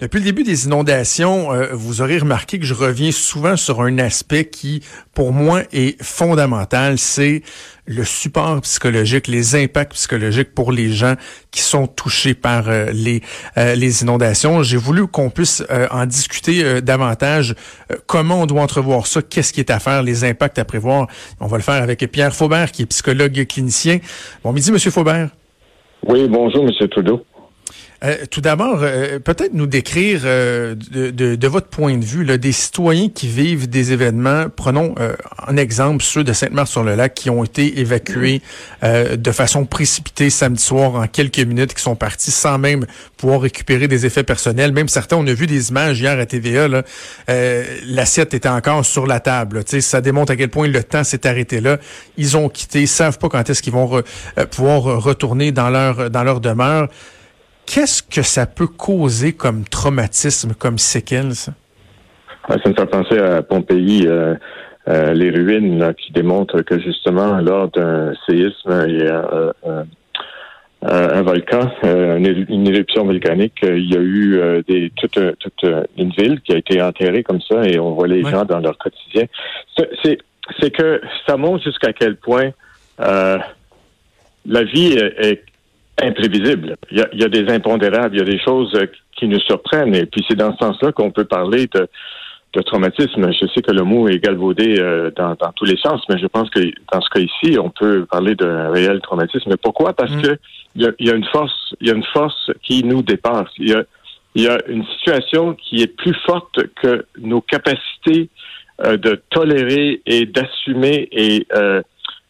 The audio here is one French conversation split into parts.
Depuis le début des inondations, euh, vous aurez remarqué que je reviens souvent sur un aspect qui, pour moi, est fondamental, c'est le support psychologique, les impacts psychologiques pour les gens qui sont touchés par euh, les, euh, les inondations. J'ai voulu qu'on puisse en discuter davantage. comment on doit entrevoir ça? Qu'est-ce qui est à faire? Les impacts à prévoir? On va le faire avec Pierre Faubert, qui est psychologue clinicien. Bon midi, Monsieur Faubert. Oui, bonjour, Monsieur Trudeau. Euh, tout d'abord, euh, peut-être nous décrire euh, de, de, de, votre point de vue là, des citoyens qui vivent des événements. Prenons un exemple ceux de Sainte-Marthe-sur-le-Lac qui ont été évacués de façon précipitée samedi soir en quelques minutes, qui sont partis sans même pouvoir récupérer des effets personnels. Même certains, on a vu des images hier à TVA. Là, l'assiette était encore sur la table. sais, ça démontre à quel point le temps s'est arrêté là. Ils ont quitté, savent pas quand est-ce qu'ils vont pouvoir retourner dans leur dans leur demeure. Qu'est-ce que ça peut causer comme traumatisme, comme séquelles, ça? Ah, ça me fait penser à Pompéi, euh, euh, les ruines qui démontrent que justement, lors d'un séisme il y a un volcan, une, éruption volcanique, il y a eu des, toute, une ville qui a été enterrée comme ça et on voit les gens dans leur quotidien. C'est que ça montre jusqu'à quel point la vie est imprévisible. Il y, a, il y, a, des impondérables, il y a des choses euh, qui nous surprennent. Et puis c'est dans ce sens-là qu'on peut parler de, de, traumatisme. Je sais que le mot est galvaudé euh, dans, dans, tous les sens, mais je pense que dans ce cas ici, on peut parler d'un réel traumatisme. Pourquoi? Parce mm. que il y, a, il y, a, une force, il y a une force qui nous dépasse. Il y a, il y a une situation qui est plus forte que nos capacités euh, de tolérer et d'assumer et euh,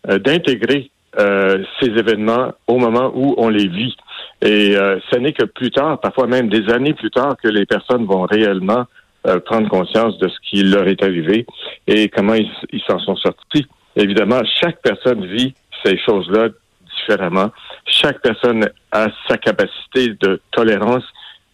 d'intégrer euh, ces événements au moment où on les vit. Et euh, ce n'est que plus tard, parfois même des années plus tard, que les personnes vont réellement euh, prendre conscience de ce qui leur est arrivé et comment ils s'en sont sortis. Évidemment, chaque personne vit ces choses-là différemment. Chaque personne a sa capacité de tolérance,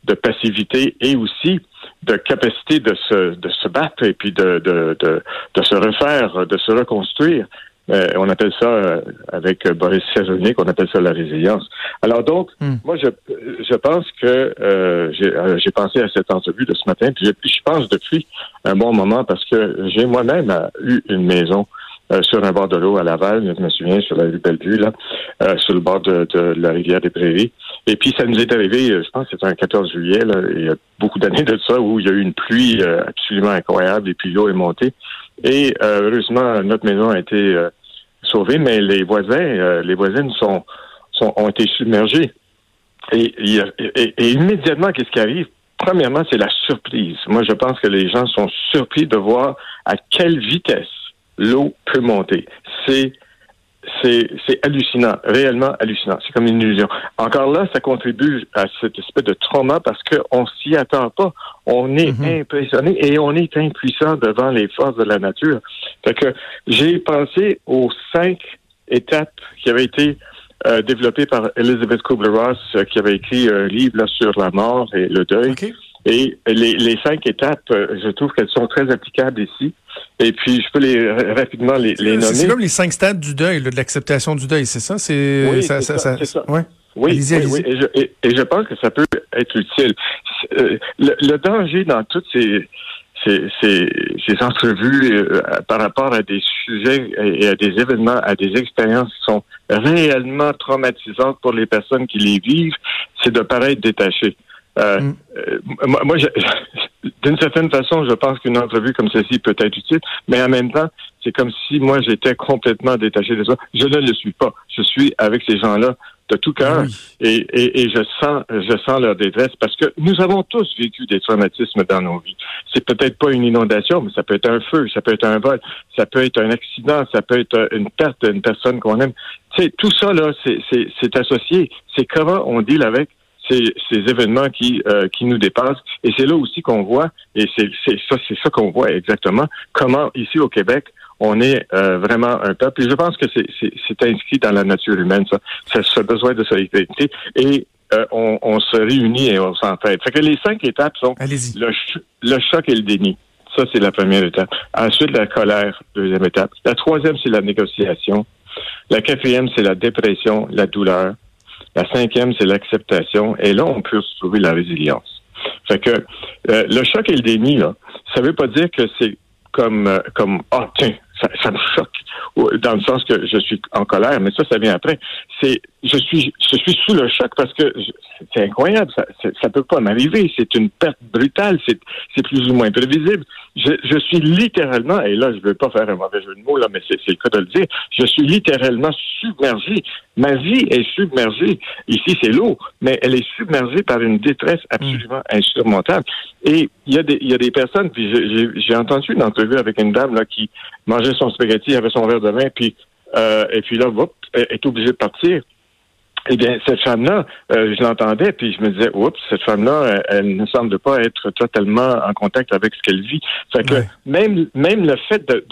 de passivité et aussi de capacité de se, de se battre et puis de, de, de, de se refaire, de se reconstruire. Euh, on appelle ça, euh, avec Boris Cyrulnik, on appelle ça la résilience. Alors donc, hmm. moi, je, je pense que euh, j'ai pensé à cette entrevue de ce matin, puis je pense depuis un bon moment parce que j'ai moi-même eu une maison sur un bord de l'eau à Laval, je me souviens, sur la rue Bellevue, là, sur le bord de, de, la rivière des Prairies. Et puis, ça nous est arrivé, je pense que c'était un 14 juillet, là, il y a beaucoup d'années de ça, où il y a eu une pluie absolument incroyable, et puis l'eau est montée. Et heureusement, notre maison a été sauvé, mais les voisins, euh, les voisines sont, sont, ont été submergés. Et, immédiatement, qu'est-ce qui arrive? Premièrement, c'est la surprise. Moi, je pense que les gens sont surpris de voir à quelle vitesse l'eau peut monter. C'est c'est hallucinant, réellement hallucinant. C'est comme une illusion. Encore là, ça contribue à cette espèce de trauma parce qu'on s'y attend pas. On est mhm. impressionné et on est impuissant devant les forces de la nature. Fait que j'ai pensé aux cinq étapes qui avaient été euh, développées par Elizabeth Kubler-Ross, euh, qui avait écrit un livre sur la mort et le deuil. Et les, les, cinq étapes, euh, je trouve qu'elles sont très applicables ici. Et puis, je peux les rapidement les, les nommer. C'est comme les cinq stades du deuil, de l'acceptation du deuil, c'est ça? C'est oui, ça, ça, ça, ça. Ouais. Oui, allez -y, oui, Et, je, et, je, pense que ça peut être utile. Euh, le, le danger dans toutes ces, ces, ces, ces entrevues euh, par rapport à des sujets et à des événements, à des expériences qui sont réellement traumatisantes pour les personnes qui les vivent, c'est de paraître détaché. Euh, mm. euh, moi, moi d'une certaine façon, je pense qu'une entrevue comme celle-ci peut être utile, mais en même temps, c'est comme si moi j'étais complètement détaché de ça. Je ne le suis pas. Je suis avec ces gens-là de tout cœur et, et, et, je sens je sens leur détresse parce que nous avons tous vécu des traumatismes dans nos vies. C'est peut-être pas une inondation, mais ça peut être un feu, ça peut être un vol, ça peut être un accident, ça peut être une perte d'une personne qu'on aime. Tu sais, tout ça là, c'est associé. C'est comment on deal avec ces, ces événements qui, euh, qui nous dépassent. Et c'est là aussi qu'on voit, et c'est ça, c'est ça qu'on voit exactement, comment ici au Québec, on est euh, vraiment un peuple. Et je pense que c'est inscrit dans la nature humaine, ça, ce besoin de solidarité. Et euh, on, on, se réunit et on s'entraide. Fait que les cinq étapes sont le, le choc et le déni. Ça, c'est la première étape. Ensuite, la colère, deuxième étape. La troisième, c'est la négociation. La quatrième, c'est la dépression, la douleur. La cinquième, c'est l'acceptation. Et là, on peut trouver la résilience. Fait que euh, le choc et le déni, là, ça veut pas dire que c'est comme euh, comme ah tiens, ça, ça, me choque dans le sens que je suis en colère, mais ça, ça vient après. C'est je suis je suis sous le choc parce que c'est incroyable, ça, ça peut pas m'arriver. C'est une perte brutale, c'est c'est plus ou moins prévisible. Je, je suis littéralement, et là je veux pas faire un mauvais jeu de mots là, mais c'est le cas de le dire. Je suis littéralement submergé. Ma vie est submergée. Ici c'est l'eau, mais elle est submergée par une détresse absolument insurmontable. Et il y a des il y a des personnes, puis j'ai entendu une entrevue avec une dame là qui mangeait son spaghetti, avait son verre de vin, puis euh, et puis là, hop, est obligée de partir. Eh bien, cette femme-là, euh, je l'entendais, puis je me disais, oups, cette femme-là, elle, ne semble pas être totalement en contact avec ce qu'elle vit. Fait que même, même le fait de,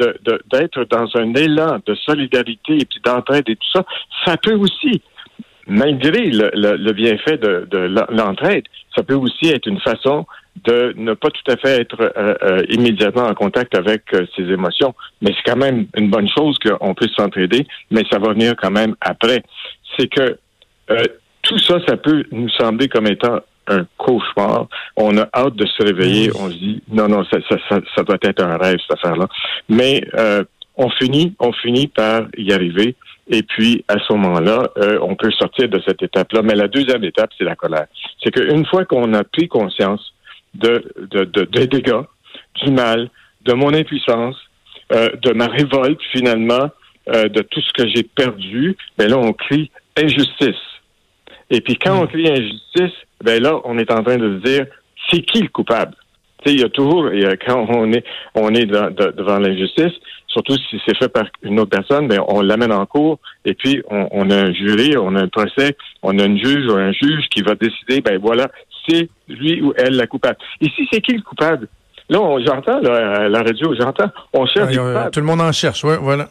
d'être dans un élan de solidarité et puis d'entraide et tout ça, ça peut aussi, malgré le, bienfait de, de l'entraide, ça peut aussi être une façon de ne pas tout à fait être euh, euh, immédiatement en contact avec euh, ses émotions. Mais c'est quand même une bonne chose qu'on puisse s'entraider, mais ça va venir quand même après. C'est que tout ça, ça peut nous sembler comme étant un cauchemar. On a hâte de se réveiller. On se dit non, non, ça, ça, ça, ça doit être un rêve, cette affaire-là. Mais on finit, on finit par y arriver. Et puis, à ce moment-là, on peut sortir de cette étape-là. Mais la deuxième étape, c'est la colère. C'est qu'une fois qu'on a pris conscience de, de, de, des dégâts, du mal, de mon impuissance, euh, de ma révolte finalement, euh, de tout ce que j'ai perdu, ben là, on crie injustice. Et puis quand on crie injustice, ben là, on est en train de se dire, c'est qui le coupable? Tu sais, il y a toujours, quand on est, on est devant l'injustice, surtout si c'est fait par une autre personne, ben on l'amène en cours et puis on, on, a un jury, on a un procès, on a une juge ou un juge qui va décider, ben voilà, c'est lui ou elle la coupable. Ici, c'est qui le coupable? Là, j'entends la, la radio, j'entends, on cherche ah, Tout le monde en cherche, oui, voilà.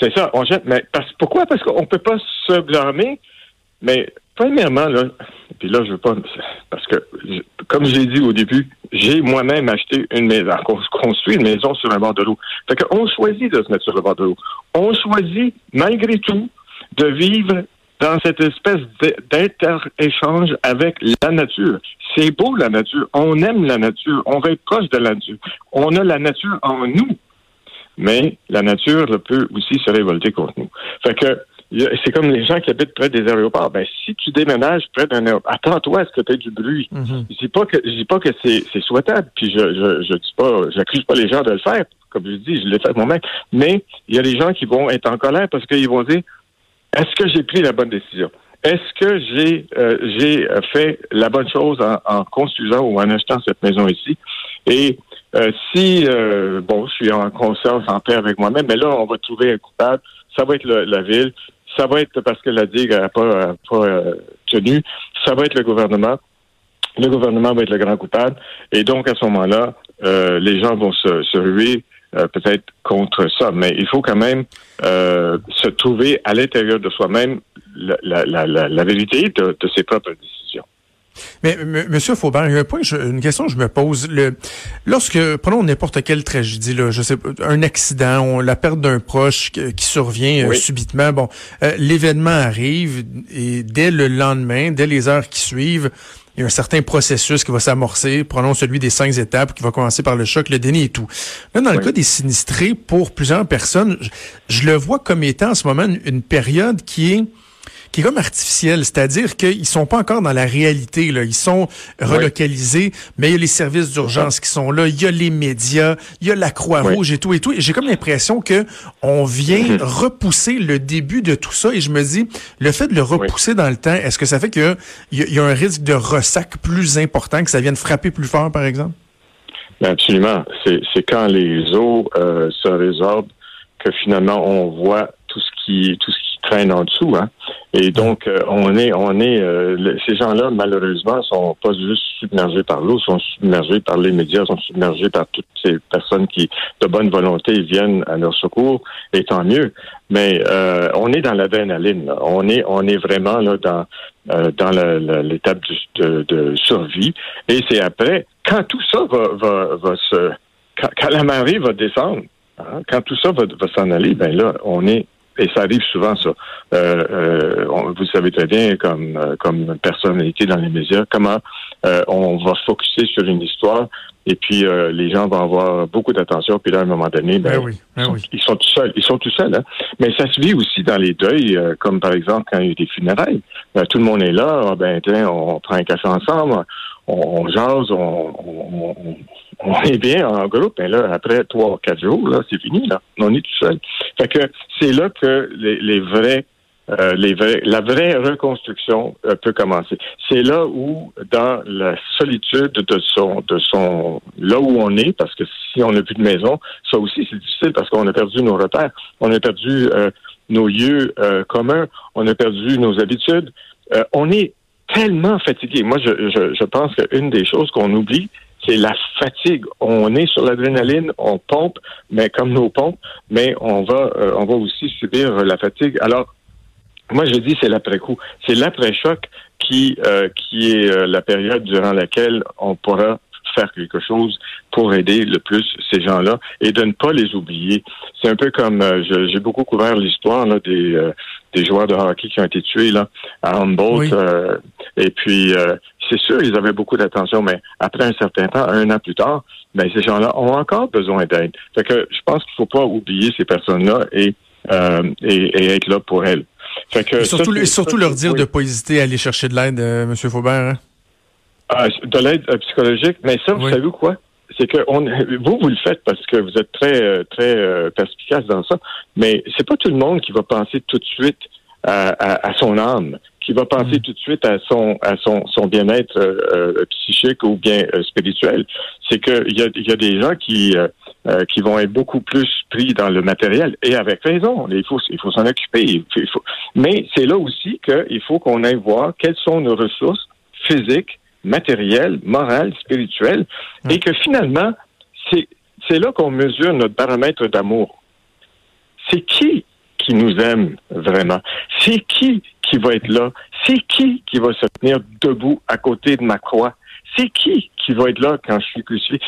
C'est ça, on cherche. Mais parce, pourquoi? Parce qu'on ne peut pas se blâmer. Mais premièrement, là, puis là, je veux pas, parce que, comme j'ai dit au début, j'ai moi-même acheté une maison, construit une maison sur un bord de l'eau. Fait qu'on choisit de se mettre sur le bord de l'eau. On choisit, malgré tout, de vivre dans cette espèce d'inter-échange avec la nature. C'est beau, la nature. On aime la nature. On va être proche de la nature. On a la nature en nous. Mais la nature peut aussi se révolter contre nous. Fait que c'est comme les gens qui habitent près des aéroports. Ben, si tu déménages près d'un aéroport, attends-toi à ce que tu aies du bruit. Mm-hmm. Je dis pas que je dis pas que c'est, souhaitable. Puis je, je, je dis pas, j'accuse pas les gens de le faire. Comme je dis, je l'ai fait moi-même. Mais il y a des gens qui vont être en colère parce qu'ils vont dire est-ce que j'ai pris la bonne décision? Est-ce que j'ai euh, j'ai fait la bonne chose en, construisant ou en achetant cette maison ici? Et euh, si euh, bon, je suis en conscience, en paix avec moi-même, mais là, on va trouver un coupable. Ça va être la ville. Ça va être parce que la digue n'a pas, pas tenu. Ça va être le gouvernement. Le gouvernement va être le grand coupable. Et donc, à ce moment-là, les gens vont se, se ruer euh, peut-être contre ça, mais il faut quand même euh, se trouver à l'intérieur de soi-même la, la, la, la, vérité de, de, ses propres décisions. Mais Monsieur Faubert, il y a un point, une question que je me pose. Le, lorsque prenons n'importe quelle tragédie, là, je sais, un accident, la perte d'un proche qui, survient euh, subitement, bon, l'événement arrive et dès le lendemain, dès les heures qui suivent, il y a un certain processus qui va s'amorcer. Prenons celui des cinq étapes qui va commencer par le choc, le déni et tout. Là, dans le cas des sinistrés, pour plusieurs personnes, je, le vois comme étant en ce moment une période qui est qui est comme artificiel, c'est-à-dire qu'ils sont pas encore dans la réalité. Là. Ils sont relocalisés, mais il y a les services d'urgence qui sont là, il y a les médias, il y a la Croix-Rouge et tout et tout. Et j'ai comme l'impression que on vient mhm. repousser le début de tout ça. Et je me dis, le fait de le repousser dans le temps, est-ce que ça fait qu'il y, y, a un risque de ressac plus important, que ça vienne frapper plus fort, par exemple? Ben, absolument. C'est quand les eaux euh, se résorbent que finalement on voit tout ce qui tout ce qui traînent en dessous. Hein. Et donc, euh, on est, on est, euh, ces gens-là, malheureusement, sont pas juste submergés par l'eau, sont submergés par les médias, sont submergés par toutes ces personnes qui, de bonne volonté, viennent à leur secours. Et tant mieux. Mais euh, on est dans l'adrénaline. On est, on est vraiment là dans dans l'étape de, de, survie. Et c'est après, quand tout ça va, va, va se, quand, la marée va descendre, hein, quand tout ça va, va s'en aller, ben là, on est et ça arrive souvent, ça. Euh, euh, vous savez très bien, comme, euh, comme personnalité dans les médias, comment on va focuser sur une histoire et puis les gens vont avoir beaucoup d'attention, puis là, à un moment donné, ben, ben ben ils, sont, tout seuls. Ils sont tout seuls. Hein. Mais ça se vit aussi dans les deuils, comme par exemple quand il y a des funérailles. tout le monde est là, ah, ben on prend un café ensemble, on, on jase, on, on, on est bien en groupe, mais là, après trois, quatre jours, là, c'est fini, là. On est tout seul. Fait que c'est là que les, les vrais euh, les vrais, la vraie reconstruction euh, peut commencer. C'est là où, dans la solitude de son, de son, là où on est, parce que si on n'a plus de maison, ça aussi c'est difficile parce qu'on a perdu nos repères, on a perdu euh, nos lieux communs, on a perdu nos habitudes. on est tellement fatigué. Moi, je, je, je pense qu'une des choses qu'on oublie, c'est la fatigue. On est sur l'adrénaline, on pompe, mais comme nos pompes, mais on va, euh, on va aussi subir la fatigue. Alors, moi, je dis c'est l'après-coup. C'est l'après-choc qui, euh, qui est euh, la période durant laquelle on pourra faire quelque chose pour aider le plus ces gens-là et de ne pas les oublier. C'est un peu comme j'ai beaucoup couvert l'histoire des des joueurs de hockey qui ont été tués là à Humboldt et puis c'est sûr, ils avaient beaucoup d'attention, mais après un certain temps, un an plus tard, ben, ces gens-là ont encore besoin d'aide. Fait que je pense qu'il ne faut pas oublier ces personnes-là et, euh, et, être là pour elles. Fait que surtout, surtout leur dire de ne pas hésiter à aller chercher de l'aide, euh, M. Faubert. Hein? Ah, de l'aide euh, psychologique, mais ça, vous savez quoi? C'est que on, vous, vous le faites parce que vous êtes très, très perspicace dans ça, mais c'est pas tout le monde qui va penser tout de suite à, son âme, qui va penser mm. tout de suite à son à son, son bien-être euh, euh, psychique ou bien euh, spirituel. C'est qu'il y a, y a des gens qui qui vont être beaucoup plus pris dans le matériel et avec raison. Il faut il faut s'en occuper. Il faut, Mais c'est là aussi qu'il faut qu'on aille voir quelles sont nos ressources physiques, matérielles, morales, spirituelles, mm. et que finalement c'est c'est là qu'on mesure notre paramètre d'amour. C'est qui qui nous aime vraiment? C'est qui qui va être là? C'est qui qui va se tenir debout à côté de ma croix? C'est qui qui va être là quand je suis crucifié?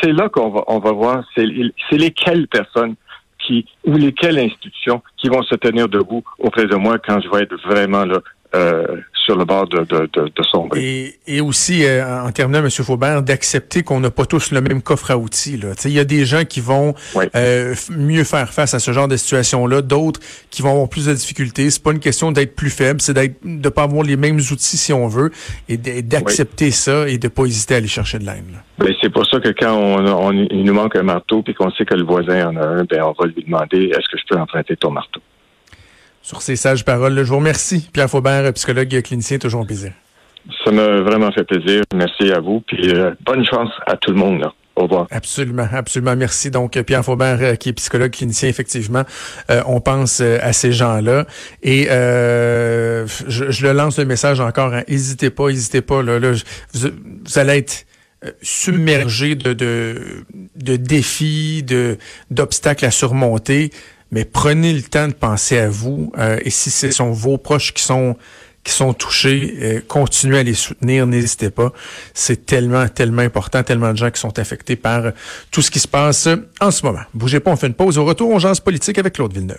C'est là qu'on va, on va voir, c'est lesquelles personnes qui, ou lesquelles institutions qui vont se tenir debout auprès de moi quand je vais être vraiment là, euh, sur le bord de, de, de, de sombrer. Et, aussi, euh, en terminant, M. Faubert, d'accepter qu'on n'a pas tous le même coffre à outils. Il y a des gens qui vont euh, mieux faire face à ce genre de situation-là, d'autres qui vont avoir plus de difficultés. C'est pas une question d'être plus faible, c'est d'être de pas avoir les mêmes outils si on veut, et d'accepter ça et de pas hésiter à aller chercher de l'aide. Ben, c'est pour ça que quand on, on, il nous manque un marteau puis qu'on sait que le voisin en a un, ben on va lui demander est-ce que je peux emprunter ton marteau? Sur ces sages paroles, je vous remercie. Pierre Faubert, psychologue clinicien, toujours un plaisir. Ça m'a vraiment fait plaisir. Merci à vous. Puis euh, bonne chance à tout le monde. Au revoir. Absolument, absolument. Merci. Donc, Pierre Faubert, euh, qui est psychologue clinicien, effectivement, euh, on pense à ces gens-là. Et je, le lance le message encore. N'hésitez pas, n'hésitez pas. Là, vous, allez être submergé de, de, de défis, de d'obstacles à surmonter mais prenez le temps de penser à vous. Euh, et si ce sont vos proches qui sont qui sont touchés, euh, continuez à les soutenir, n'hésitez pas. C'est tellement, tellement important, tellement de gens qui sont affectés par tout ce qui se passe en ce moment. Bougez pas, on fait une pause. Au retour, on jase politique avec Claude Villeneuve.